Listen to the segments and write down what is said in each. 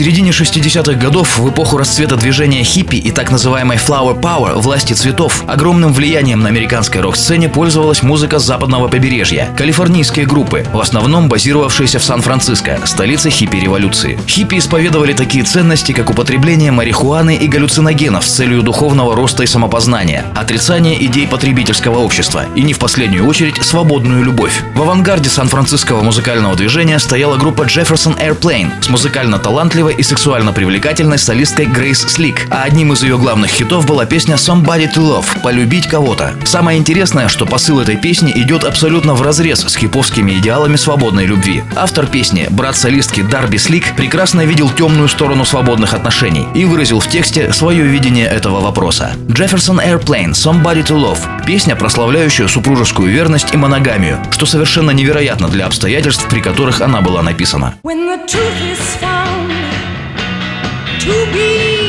Середине 60-х годов, в эпоху расцвета движения хиппи и так называемой flower power, власти цветов, огромным влиянием на американской рок-сцене пользовалась музыка западного побережья. Калифорнийские группы, в основном базировавшиеся в Сан-Франциско, столице хиппи-революции. Хиппи исповедовали такие ценности, как употребление марихуаны и галлюциногенов с целью духовного роста и самопознания, отрицание идей потребительского общества и, не в последнюю очередь, свободную любовь. В авангарде сан-франциского музыкального движения стояла группа Jefferson Airplane с музыкально талантливой талантливой и сексуально привлекательной солисткой Грейс Слик, а одним из ее главных хитов была песня Somebody to Love – «Полюбить кого-то». Самое интересное, что посыл этой песни идет абсолютно в разрез с хиповскими идеалами свободной любви. Автор песни, брат солистки Дарби Слик, прекрасно видел темную сторону свободных отношений и выразил в тексте свое видение этого вопроса. Jefferson Airplane «Somebody to Love» – песня, прославляющая супружескую верность и моногамию, что совершенно невероятно для обстоятельств, при которых она была написана. When the truth is found. To be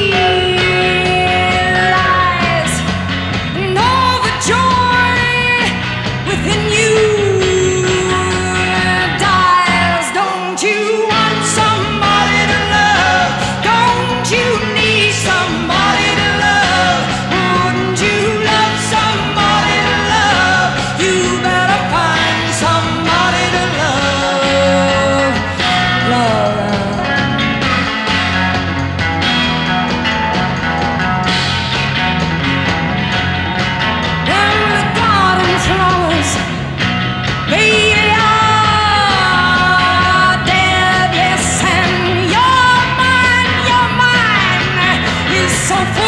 some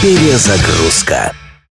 Перезагрузка.